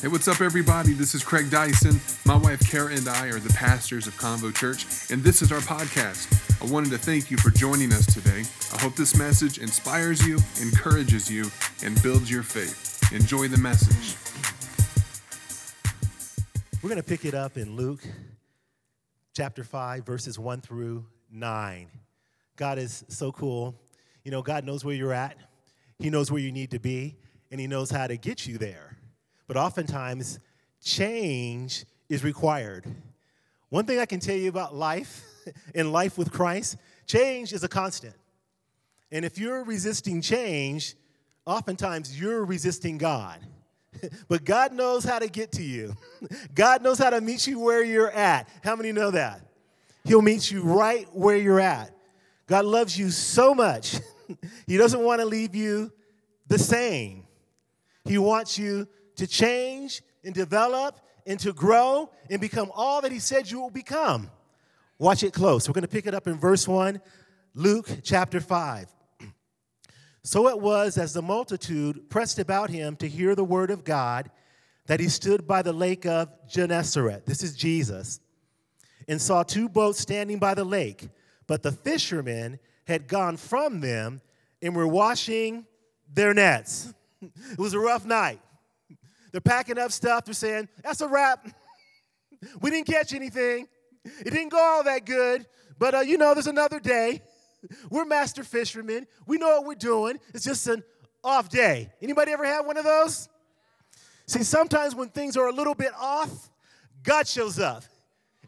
Hey, what's up, everybody? This is Craig Dyson. My wife Kara and I are the pastors of Convo Church, and this is our podcast. I wanted to thank you for joining us today. I hope this message inspires you, encourages you, and builds your faith. Enjoy the message. We're going to pick it up in Luke chapter 5, verses 1 through 9. God is so cool. You know, God knows where you're at, He knows where you need to be, and He knows how to get you there. But oftentimes, change is required. One thing I can tell you about life, in life with Christ, change is a constant. And if you're resisting change, oftentimes you're resisting God. but God knows how to get to you. God knows how to meet you where you're at. How many know that? He'll meet you right where you're at. God loves you so much. he doesn't want to leave you the same. He wants you to change and develop and to grow and become all that He said you will become. Watch it close. We're going to pick it up in verse 1, Luke chapter 5. So it was as the multitude pressed about him to hear the word of God that he stood by the lake of Gennesaret. This is Jesus. And saw two boats standing by the lake, but the fishermen had gone from them and were washing their nets. It was a rough night. They're packing up stuff. They're saying, That's a wrap. We didn't catch anything. It didn't go all that good, but uh, you know, there's another day. We're master fishermen. We know what we're doing. It's just an off day. Anybody ever have one of those? See, sometimes when things are a little bit off, God shows up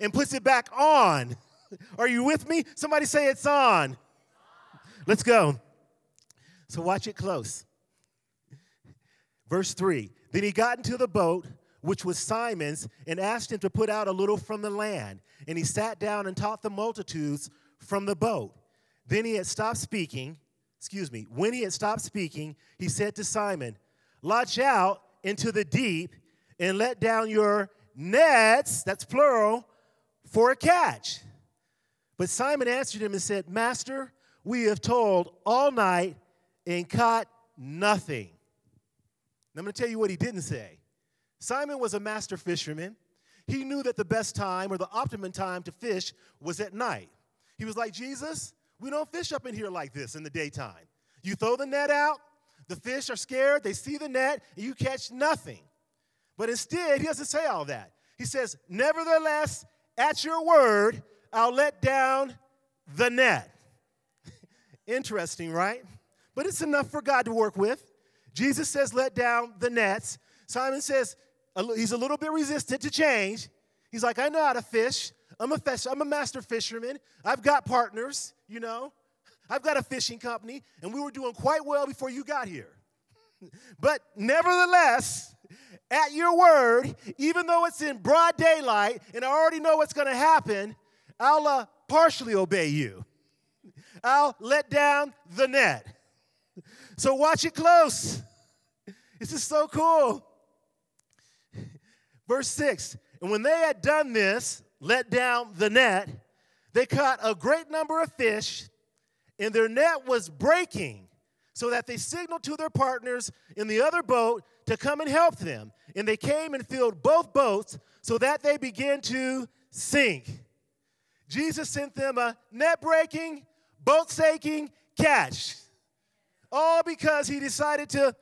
and puts it back on. Are you with me? Somebody say it's on. Let's go. So watch it close. Verse 3 Then he got into the boat, which was Simon's, and asked him to put out a little from the land. And he sat down and taught the multitudes from the boat. Then he had stopped speaking. Excuse me. When he had stopped speaking, he said to Simon, Launch out into the deep and let down your nets, that's plural, for a catch. But Simon answered him and said, Master, we have toiled all night and caught nothing. I'm going to tell you what he didn't say. Simon was a master fisherman. He knew that the best time or the optimum time to fish was at night. He was like, Jesus, we don't fish up in here like this in the daytime. You throw the net out, the fish are scared, they see the net, and you catch nothing. But instead, he doesn't say all that. He says, Nevertheless, at your word, I'll let down the net. Interesting, right? But it's enough for God to work with. Jesus says, let down the nets. Simon says, he's a little bit resistant to change. He's like, I know how to fish. I'm a, fish, I'm a master fisherman. I've got partners, you know. I've got a fishing company, and we were doing quite well before you got here. but nevertheless, at your word, even though it's in broad daylight and I already know what's going to happen, I'll uh, partially obey you. I'll let down the net. So watch it close. This is so cool. Verse 6 And when they had done this, let down the net, they caught a great number of fish, and their net was breaking, so that they signaled to their partners in the other boat to come and help them. And they came and filled both boats, so that they began to sink. Jesus sent them a net breaking, boat sinking catch all because he decided to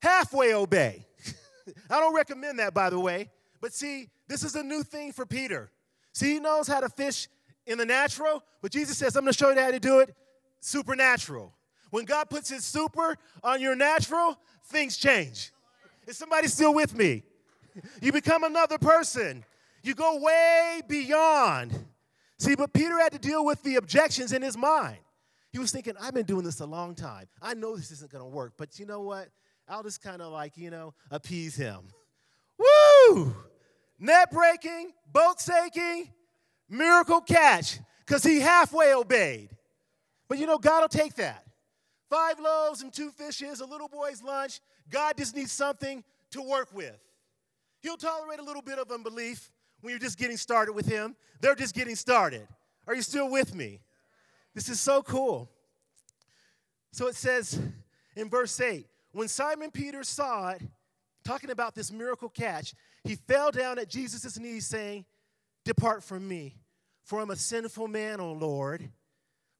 halfway obey. I don't recommend that, by the way. But see, this is a new thing for Peter. See, he knows how to fish in the natural, but Jesus says, I'm going to show you how to do it supernatural. When God puts his super on your natural, things change. Is somebody still with me? You become another person. You go way beyond. See, but Peter had to deal with the objections in his mind. He was thinking, I've been doing this a long time. I know this isn't going to work, but you know what? I'll just kind of like, you know, appease him. Woo! Net breaking, boat sinking, miracle catch, because he halfway obeyed. But you know, God will take that. Five loaves and two fishes, a little boy's lunch. God just needs something to work with. He'll tolerate a little bit of unbelief when you're just getting started with Him. They're just getting started. Are you still with me? This is so cool. So it says in verse 8 when Simon Peter saw it, talking about this miracle catch, he fell down at Jesus' knees, saying, Depart from me, for I'm a sinful man, O Lord.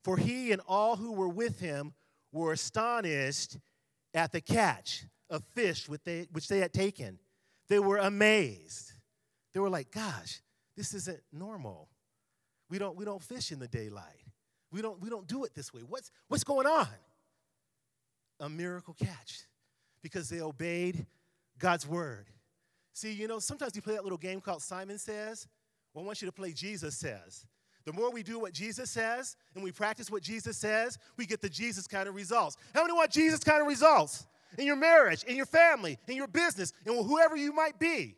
For he and all who were with him were astonished at the catch of fish which they, which they had taken. They were amazed. They were like, Gosh, this isn't normal. We don't, we don't fish in the daylight. We don't, we don't do it this way. What's, what's going on? A miracle catch because they obeyed God's word. See, you know, sometimes we play that little game called Simon Says. Well, I want you to play Jesus Says. The more we do what Jesus says and we practice what Jesus says, we get the Jesus kind of results. How many want Jesus kind of results? In your marriage, in your family, in your business, and whoever you might be.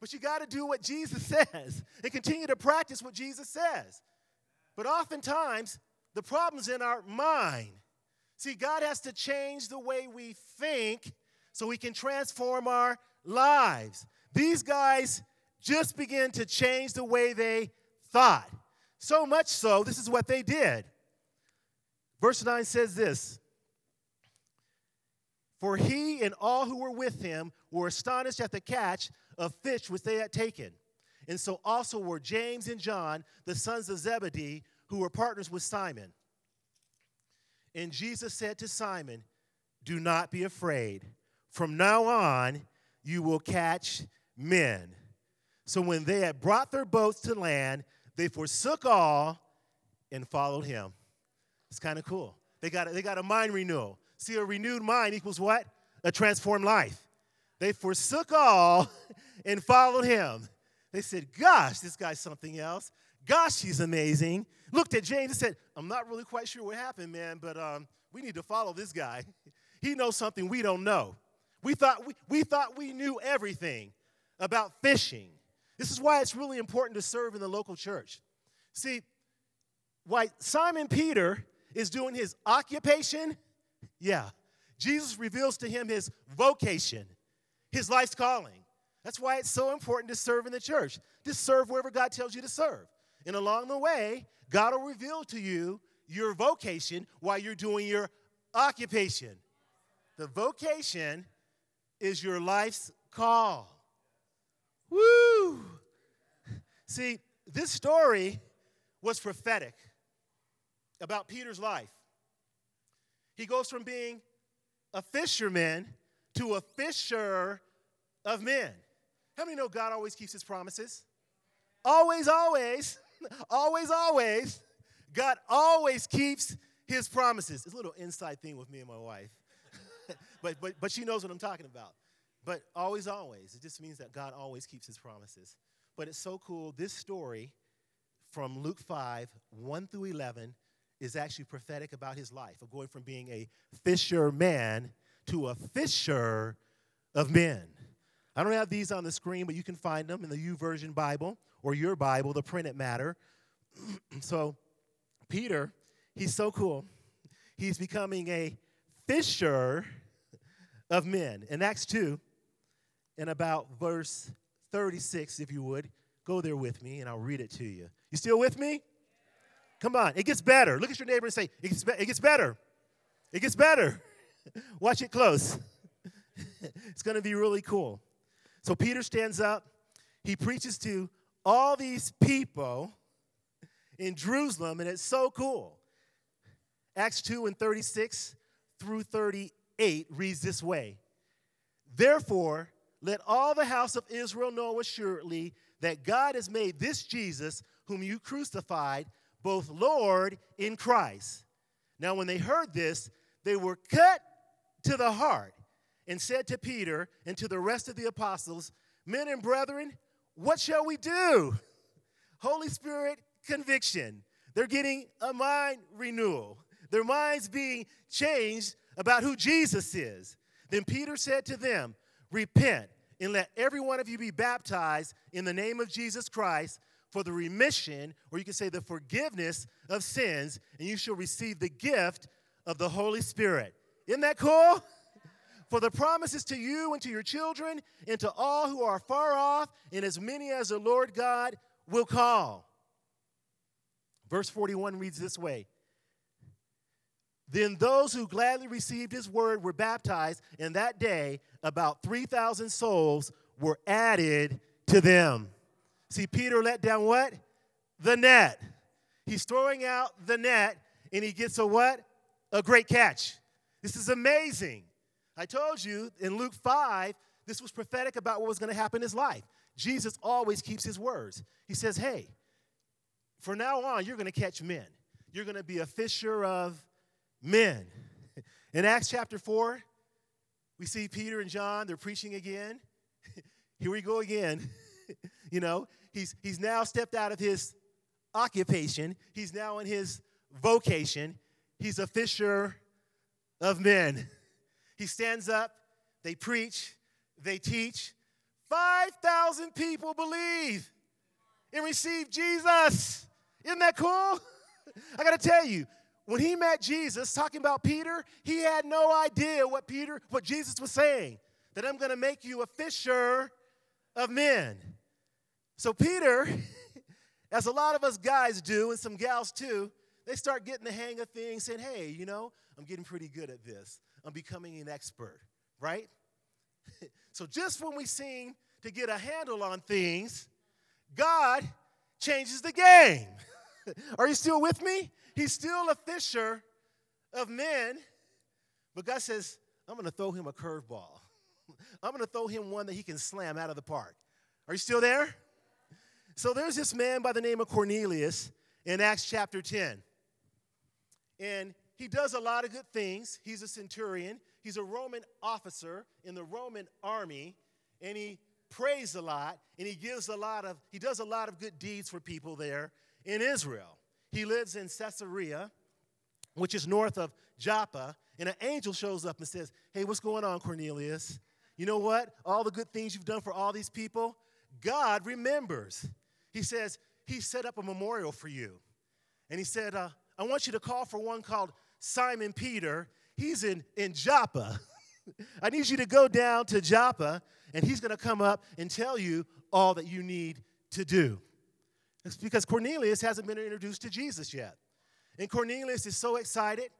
But you got to do what Jesus says and continue to practice what Jesus says. But oftentimes, the problem's in our mind. See, God has to change the way we think so we can transform our lives. These guys just begin to change the way they thought. So much so, this is what they did. Verse 9 says this For he and all who were with him were astonished at the catch of fish which they had taken. And so also were James and John, the sons of Zebedee, who were partners with Simon. And Jesus said to Simon, Do not be afraid. From now on, you will catch men. So when they had brought their boats to land, they forsook all and followed him. It's kind of cool. They got, a, they got a mind renewal. See, a renewed mind equals what? A transformed life. They forsook all and followed him. They said, Gosh, this guy's something else. Gosh, he's amazing. Looked at James and said, I'm not really quite sure what happened, man, but um, we need to follow this guy. He knows something we don't know. We thought we, we thought we knew everything about fishing. This is why it's really important to serve in the local church. See, why Simon Peter is doing his occupation, yeah, Jesus reveals to him his vocation, his life's calling. That's why it's so important to serve in the church, to serve wherever God tells you to serve. And along the way, God will reveal to you your vocation while you're doing your occupation. The vocation is your life's call. Woo! See, this story was prophetic about Peter's life. He goes from being a fisherman to a fisher of men. How many know God always keeps his promises? Always, always, always, always. God always keeps his promises. It's a little inside thing with me and my wife. but, but, but she knows what I'm talking about. But always, always. It just means that God always keeps his promises. But it's so cool. This story from Luke 5, 1 through 11, is actually prophetic about his life of going from being a fisherman to a fisher of men. I don't have these on the screen, but you can find them in the YouVersion Bible or your Bible, the printed matter. so, Peter, he's so cool. He's becoming a fisher of men. In Acts 2, in about verse 36, if you would, go there with me and I'll read it to you. You still with me? Come on, it gets better. Look at your neighbor and say, It gets, be- it gets better. It gets better. Watch it close. it's going to be really cool. So Peter stands up. He preaches to all these people in Jerusalem, and it's so cool. Acts 2 and 36 through 38 reads this way Therefore, let all the house of Israel know assuredly that God has made this Jesus, whom you crucified, both Lord in Christ. Now, when they heard this, they were cut to the heart and said to Peter and to the rest of the apostles, Men and brethren, what shall we do? Holy Spirit conviction. They're getting a mind renewal, their minds being changed about who Jesus is. Then Peter said to them, Repent and let every one of you be baptized in the name of Jesus Christ for the remission, or you can say the forgiveness of sins, and you shall receive the gift of the Holy Spirit. Isn't that cool? For the promises to you and to your children and to all who are far off, and as many as the Lord God will call. Verse 41 reads this way Then those who gladly received his word were baptized, and that day about 3,000 souls were added to them. See, Peter let down what? The net. He's throwing out the net, and he gets a what? A great catch. This is amazing. I told you in Luke 5, this was prophetic about what was going to happen in his life. Jesus always keeps his words. He says, Hey, for now on, you're going to catch men. You're going to be a fisher of men. In Acts chapter 4, we see Peter and John, they're preaching again. Here we go again. you know, he's, he's now stepped out of his occupation, he's now in his vocation. He's a fisher of men. He stands up, they preach, they teach. 5,000 people believe and receive Jesus. Isn't that cool? I got to tell you, when he met Jesus talking about Peter, he had no idea what Peter, what Jesus was saying. That I'm going to make you a fisher of men. So Peter, as a lot of us guys do, and some gals too, they start getting the hang of things, saying, hey, you know, I'm getting pretty good at this. I'm becoming an expert, right? so just when we seem to get a handle on things, God changes the game. Are you still with me? He's still a fisher of men, but God says, I'm going to throw him a curveball. I'm going to throw him one that he can slam out of the park. Are you still there? So there's this man by the name of Cornelius in Acts chapter 10. And he does a lot of good things. He's a centurion, he's a Roman officer in the Roman army, and he prays a lot and he gives a lot of he does a lot of good deeds for people there in Israel. He lives in Caesarea, which is north of Joppa, and an angel shows up and says, "Hey, what's going on, Cornelius? You know what? All the good things you've done for all these people, God remembers." He says, "He set up a memorial for you." And he said, uh, I want you to call for one called Simon Peter. He's in, in Joppa. I need you to go down to Joppa, and he's going to come up and tell you all that you need to do. It's because Cornelius hasn't been introduced to Jesus yet. And Cornelius is so excited.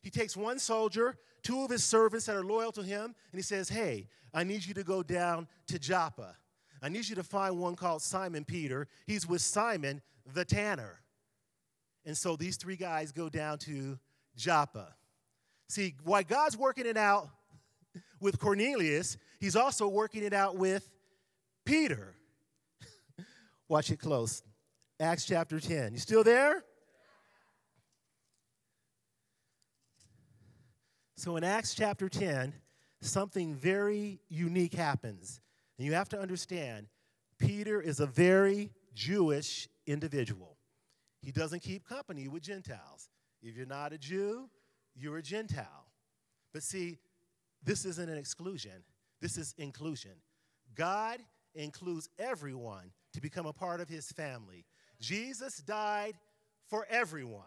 He takes one soldier, two of his servants that are loyal to him, and he says, Hey, I need you to go down to Joppa. I need you to find one called Simon Peter. He's with Simon the tanner. And so these three guys go down to Joppa. See, why God's working it out with Cornelius, he's also working it out with Peter. Watch it close. Acts chapter 10. You still there? So in Acts chapter 10, something very unique happens. And you have to understand, Peter is a very Jewish individual. He doesn't keep company with Gentiles. If you're not a Jew, you're a Gentile. But see, this isn't an exclusion, this is inclusion. God includes everyone to become a part of his family. Jesus died for everyone,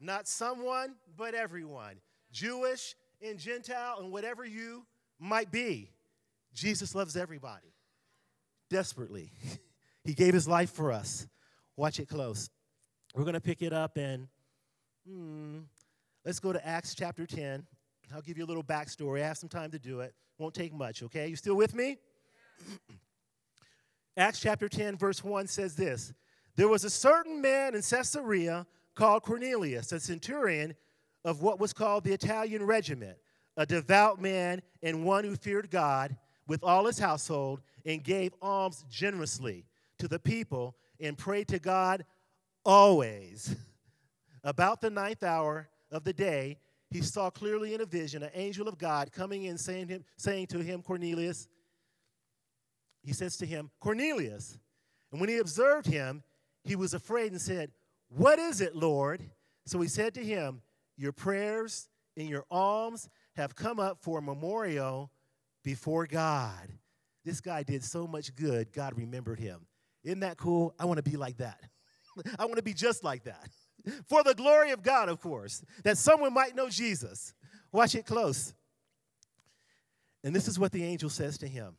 not someone, but everyone. Jewish and Gentile and whatever you might be. Jesus loves everybody desperately. he gave his life for us. Watch it close. We're going to pick it up and hmm, let's go to Acts chapter 10. I'll give you a little backstory. I have some time to do it. Won't take much, okay? You still with me? Acts chapter 10, verse 1 says this There was a certain man in Caesarea called Cornelius, a centurion of what was called the Italian regiment, a devout man and one who feared God with all his household and gave alms generously to the people and prayed to God always. About the ninth hour of the day, he saw clearly in a vision an angel of God coming in, saying, him, saying to him, Cornelius, he says to him, Cornelius. And when he observed him, he was afraid and said, What is it, Lord? So he said to him, Your prayers and your alms have come up for a memorial before God. This guy did so much good, God remembered him. Isn't that cool? I want to be like that. I want to be just like that. For the glory of God, of course, that someone might know Jesus. Watch it close. And this is what the angel says to him.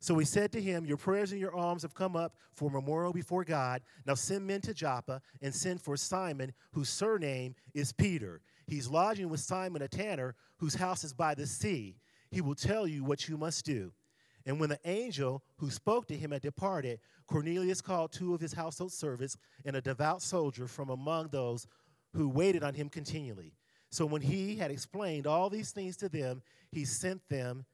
So he said to him, Your prayers and your alms have come up for memorial before God. Now send men to Joppa and send for Simon, whose surname is Peter. He's lodging with Simon a tanner, whose house is by the sea. He will tell you what you must do. And when the angel who spoke to him had departed, Cornelius called two of his household servants and a devout soldier from among those who waited on him continually. So when he had explained all these things to them, he sent them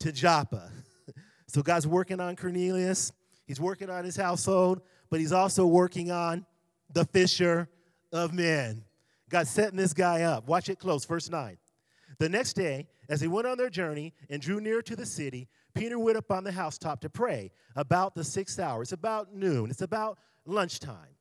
to Joppa. so God's working on Cornelius, he's working on his household, but he's also working on the fisher of men. God's setting this guy up. Watch it close, verse 9. The next day, as they went on their journey and drew near to the city, Peter went up on the housetop to pray about the sixth hour. It's about noon, it's about lunchtime.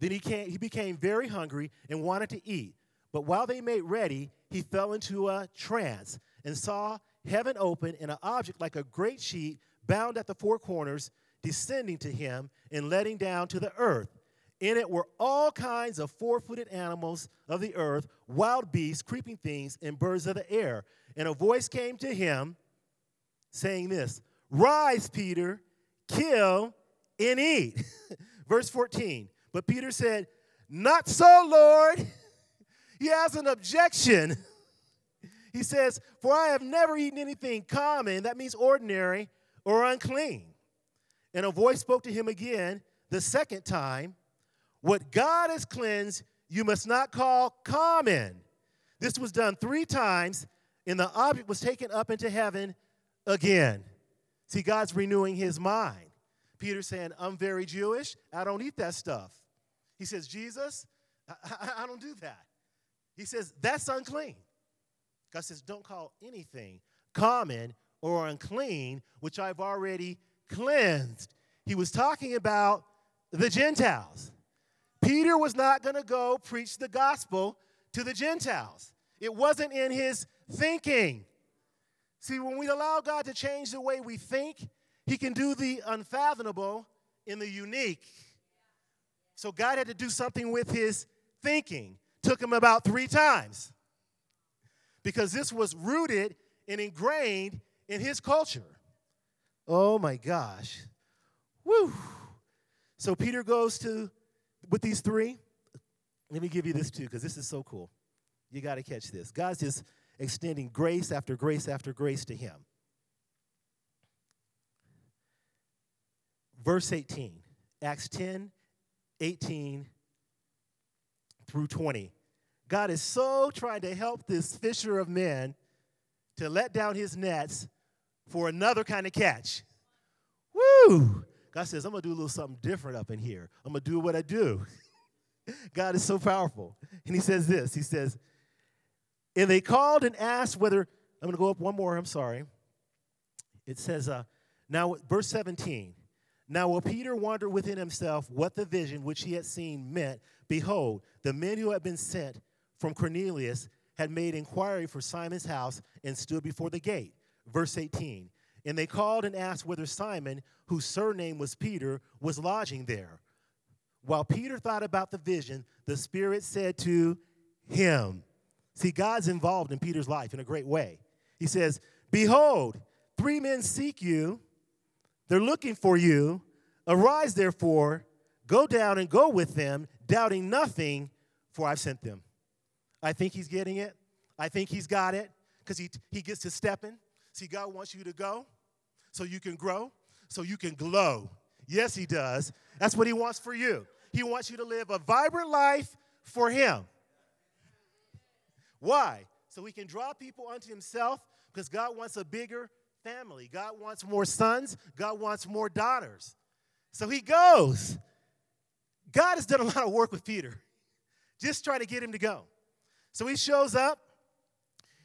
Then he, came, he became very hungry and wanted to eat. But while they made ready, he fell into a trance and saw heaven open and an object like a great sheet bound at the four corners descending to him and letting down to the earth. In it were all kinds of four footed animals of the earth, wild beasts, creeping things, and birds of the air. And a voice came to him saying this Rise, Peter, kill and eat. Verse 14. But Peter said, Not so, Lord. He has an objection. He says, For I have never eaten anything common, that means ordinary, or unclean. And a voice spoke to him again the second time What God has cleansed, you must not call common. This was done three times, and the object was taken up into heaven again. See, God's renewing his mind. Peter saying, I'm very Jewish. I don't eat that stuff. He says, Jesus, I, I, I don't do that. He says, that's unclean. God says, don't call anything common or unclean, which I've already cleansed. He was talking about the Gentiles. Peter was not going to go preach the gospel to the Gentiles, it wasn't in his thinking. See, when we allow God to change the way we think, He can do the unfathomable in the unique. So God had to do something with his thinking. Took him about three times because this was rooted and ingrained in his culture. Oh my gosh. Woo. So Peter goes to, with these three. Let me give you this too, because this is so cool. You got to catch this. God's just extending grace after grace after grace to him. Verse 18, Acts 10 18 through 20. God is so trying to help this fisher of men to let down his nets for another kind of catch. Woo! God says, I'm going to do a little something different up in here. I'm going to do what I do. God is so powerful. And he says this He says, and they called and asked whether, I'm going to go up one more, I'm sorry. It says, uh, now, verse 17. Now, while Peter wondered within himself what the vision which he had seen meant, behold, the men who had been sent from Cornelius had made inquiry for Simon's house and stood before the gate. Verse 18. And they called and asked whether Simon, whose surname was Peter, was lodging there. While Peter thought about the vision, the Spirit said to him, See, God's involved in Peter's life in a great way. He says, Behold, three men seek you, they're looking for you. Arise, therefore, go down and go with them, doubting nothing, for I've sent them. I think he's getting it. I think he's got it because he, he gets to stepping. See, God wants you to go so you can grow, so you can glow. Yes, he does. That's what he wants for you. He wants you to live a vibrant life for him. Why? So he can draw people unto himself because God wants a bigger family. God wants more sons. God wants more daughters. So he goes. God has done a lot of work with Peter, just trying to get him to go. So he shows up.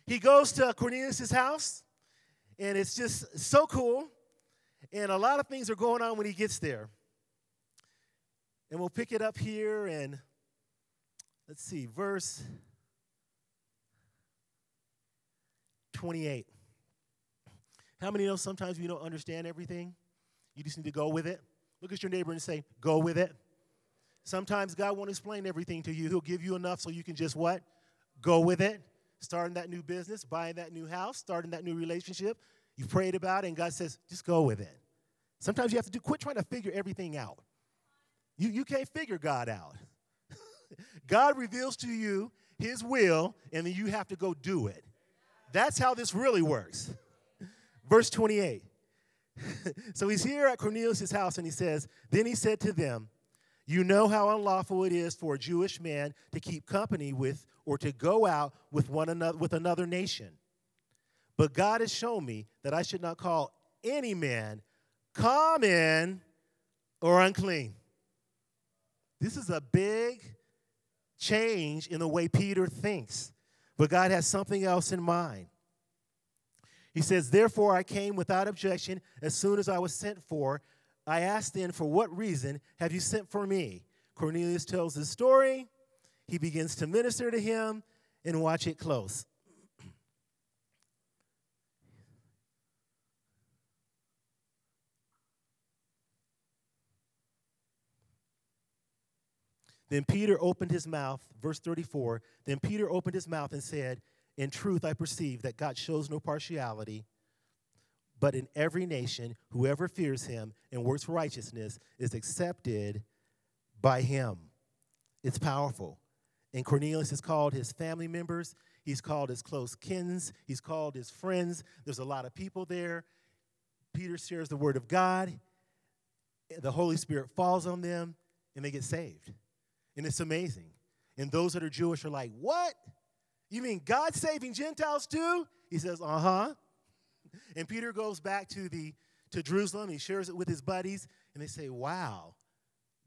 He goes to Cornelius' house, and it's just so cool. And a lot of things are going on when he gets there. And we'll pick it up here and let's see, verse 28. How many know sometimes we don't understand everything? You just need to go with it. Look at your neighbor and say, Go with it. Sometimes God won't explain everything to you. He'll give you enough so you can just what? Go with it. Starting that new business, buying that new house, starting that new relationship. You prayed about it, and God says, just go with it. Sometimes you have to do, quit trying to figure everything out. You, you can't figure God out. God reveals to you his will, and then you have to go do it. That's how this really works. Verse 28. so he's here at Cornelius' house and he says, Then he said to them, You know how unlawful it is for a Jewish man to keep company with or to go out with one another with another nation. But God has shown me that I should not call any man common or unclean. This is a big change in the way Peter thinks, but God has something else in mind. He says, Therefore I came without objection as soon as I was sent for. I asked then, For what reason have you sent for me? Cornelius tells his story. He begins to minister to him and watch it close. Then Peter opened his mouth, verse 34. Then Peter opened his mouth and said, In truth, I perceive that God shows no partiality, but in every nation, whoever fears him and works righteousness is accepted by him. It's powerful. And Cornelius has called his family members, he's called his close kins, he's called his friends. There's a lot of people there. Peter shares the word of God, the Holy Spirit falls on them, and they get saved. And it's amazing. And those that are Jewish are like, What? You mean God saving Gentiles too? He says, Uh huh. And Peter goes back to, the, to Jerusalem. He shares it with his buddies. And they say, Wow,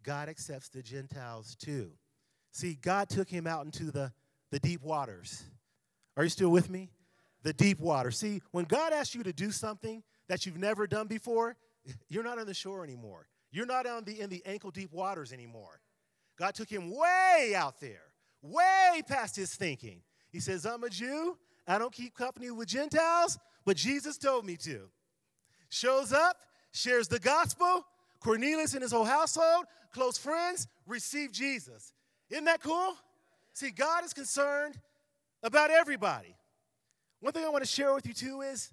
God accepts the Gentiles too. See, God took him out into the, the deep waters. Are you still with me? The deep water. See, when God asks you to do something that you've never done before, you're not on the shore anymore. You're not on the, in the ankle deep waters anymore. God took him way out there, way past his thinking. He says, I'm a Jew. I don't keep company with Gentiles, but Jesus told me to. Shows up, shares the gospel. Cornelius and his whole household, close friends, receive Jesus. Isn't that cool? See, God is concerned about everybody. One thing I want to share with you too is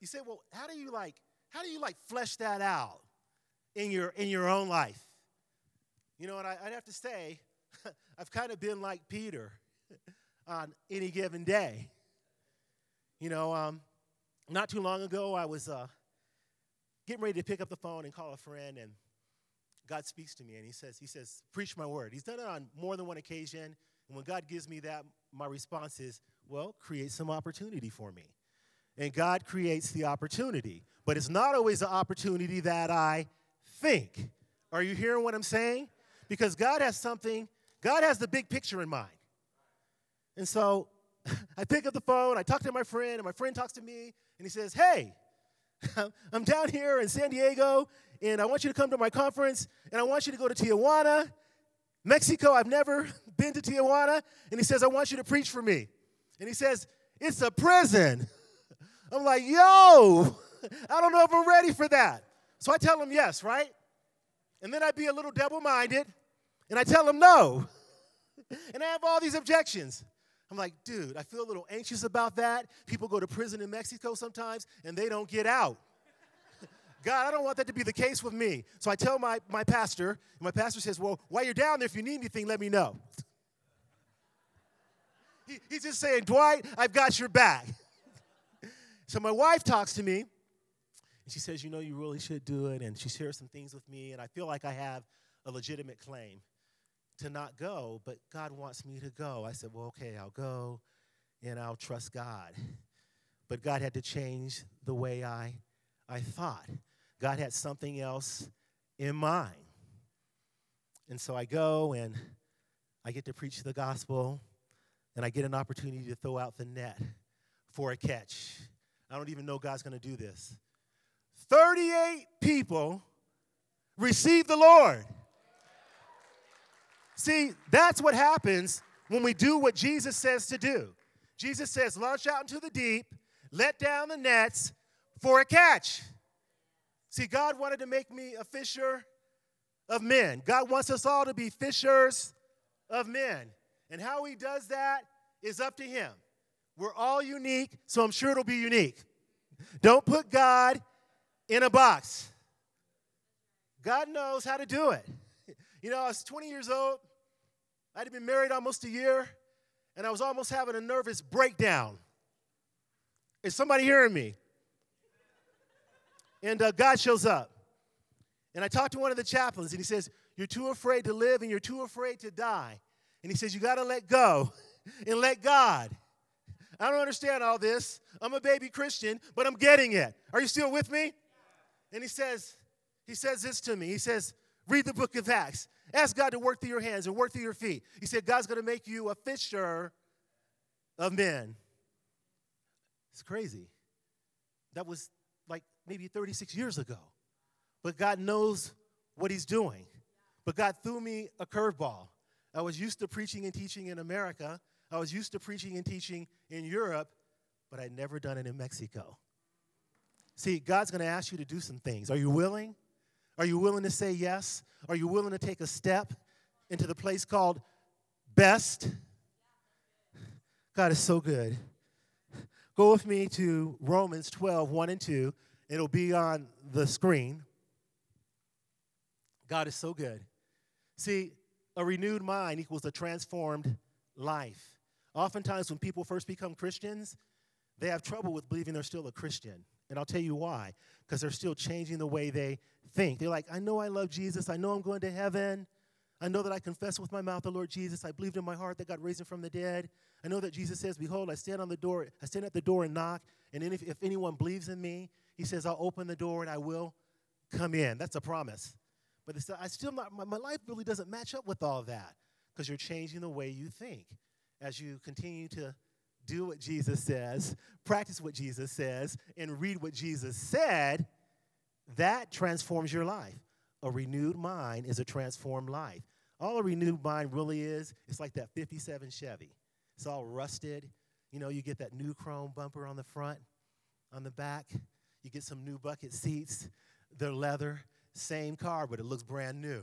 you say, well, how do you like, how do you like flesh that out in your in your own life? You know, and I, would have to say, I've kind of been like Peter on any given day. You know, um, not too long ago, I was uh, getting ready to pick up the phone and call a friend, and God speaks to me, and He says, He says, preach my word. He's done it on more than one occasion, and when God gives me that, my response is, well, create some opportunity for me. And God creates the opportunity, but it's not always the opportunity that I think. Are you hearing what I'm saying? because God has something, God has the big picture in mind. And so I pick up the phone, I talk to my friend, and my friend talks to me, and he says, Hey, I'm down here in San Diego, and I want you to come to my conference, and I want you to go to Tijuana, Mexico. I've never been to Tijuana. And he says, I want you to preach for me. And he says, It's a prison. I'm like, Yo, I don't know if I'm ready for that. So I tell him yes, right? And then I'd be a little double minded and I tell him no. and I have all these objections. I'm like, dude, I feel a little anxious about that. People go to prison in Mexico sometimes and they don't get out. God, I don't want that to be the case with me. So I tell my, my pastor, and my pastor says, Well, while you're down there, if you need anything, let me know. he, he's just saying, Dwight, I've got your back. so my wife talks to me, and she says, You know, you really should do it. And she shares some things with me, and I feel like I have a legitimate claim to not go, but God wants me to go. I said, Well, okay, I'll go and I'll trust God. But God had to change the way I, I thought. God had something else in mind. And so I go and I get to preach the gospel and I get an opportunity to throw out the net for a catch. I don't even know God's going to do this. 38 people receive the Lord. See, that's what happens when we do what Jesus says to do. Jesus says, launch out into the deep, let down the nets for a catch. See, God wanted to make me a fisher of men. God wants us all to be fishers of men. And how He does that is up to Him. We're all unique, so I'm sure it'll be unique. Don't put God in a box. God knows how to do it. You know, I was 20 years old. I'd been married almost a year, and I was almost having a nervous breakdown. Is somebody hearing me? And uh, God shows up. And I talked to one of the chaplains, and he says, You're too afraid to live and you're too afraid to die. And he says, You got to let go and let God. I don't understand all this. I'm a baby Christian, but I'm getting it. Are you still with me? And he says, he says this to me. He says, read the book of Acts. Ask God to work through your hands and work through your feet. He said, God's going to make you a fisher of men. It's crazy. That was like maybe 36 years ago. But God knows what He's doing. But God threw me a curveball. I was used to preaching and teaching in America, I was used to preaching and teaching in Europe, but I'd never done it in Mexico. See, God's going to ask you to do some things. Are you willing? Are you willing to say yes? Are you willing to take a step into the place called best? God is so good. Go with me to Romans 12, 1 and 2. It'll be on the screen. God is so good. See, a renewed mind equals a transformed life. Oftentimes, when people first become Christians, they have trouble with believing they're still a Christian. And I'll tell you why. Because they're still changing the way they think. They're like, I know I love Jesus. I know I'm going to heaven. I know that I confess with my mouth the Lord Jesus. I believed in my heart that God raised him from the dead. I know that Jesus says, Behold, I stand on the door, I stand at the door and knock. And if, if anyone believes in me, he says, I'll open the door and I will come in. That's a promise. But I still not, my, my life really doesn't match up with all that because you're changing the way you think as you continue to do what Jesus says, practice what Jesus says, and read what Jesus said, that transforms your life. A renewed mind is a transformed life. All a renewed mind really is, it's like that 57 Chevy. It's all rusted. You know, you get that new chrome bumper on the front, on the back. You get some new bucket seats. They're leather. Same car, but it looks brand new.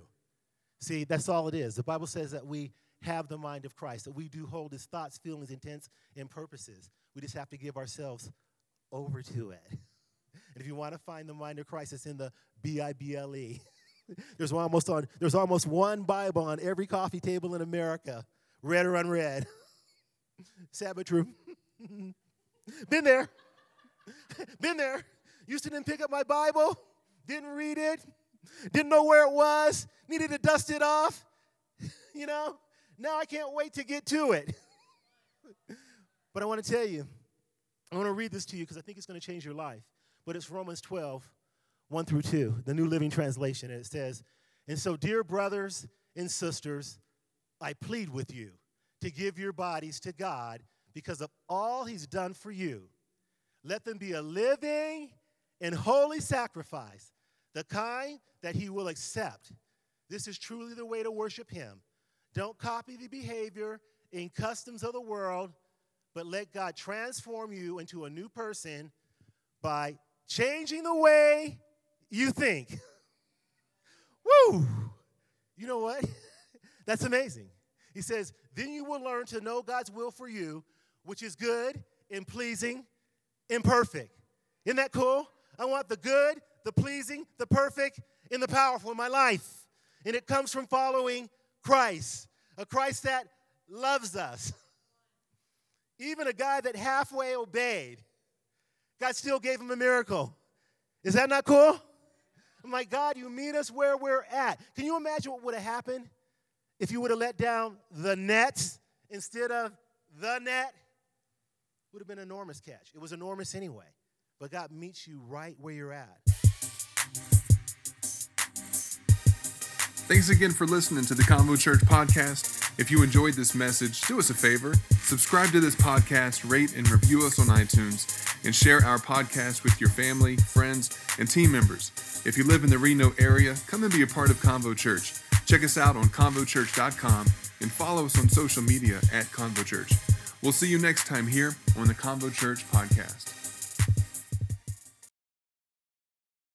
See, that's all it is. The Bible says that we have the mind of Christ, that we do hold his thoughts, feelings, intents, and purposes. We just have to give ourselves over to it. And if you want to find the mind of Christ, it's in the B I B L E. There's almost on there's almost one Bible on every coffee table in America, read or unread. But true. Been there. Been there. Used to didn't pick up my Bible, didn't read it, didn't know where it was, needed to dust it off. You know, now I can't wait to get to it. but I want to tell you, I want to read this to you because I think it's going to change your life. But it's Romans 12, 1 through 2, the New Living Translation. And it says, And so, dear brothers and sisters, I plead with you to give your bodies to God because of all He's done for you. Let them be a living and holy sacrifice, the kind that He will accept. This is truly the way to worship Him. Don't copy the behavior and customs of the world, but let God transform you into a new person by changing the way you think. Woo! You know what? That's amazing. He says, then you will learn to know God's will for you, which is good and pleasing and perfect. Isn't that cool? I want the good, the pleasing, the perfect, and the powerful in my life. And it comes from following Christ, a Christ that loves us. Even a guy that halfway obeyed, God still gave him a miracle. Is that not cool? I'm like, God, you meet us where we're at. Can you imagine what would have happened if you would have let down the net instead of the net? Would have been an enormous catch. It was enormous anyway. But God meets you right where you're at. Thanks again for listening to the Convo Church podcast. If you enjoyed this message, do us a favor subscribe to this podcast, rate and review us on iTunes, and share our podcast with your family, friends, and team members. If you live in the Reno area, come and be a part of Convo Church. Check us out on convochurch.com and follow us on social media at Convo Church. We'll see you next time here on the Convo Church podcast.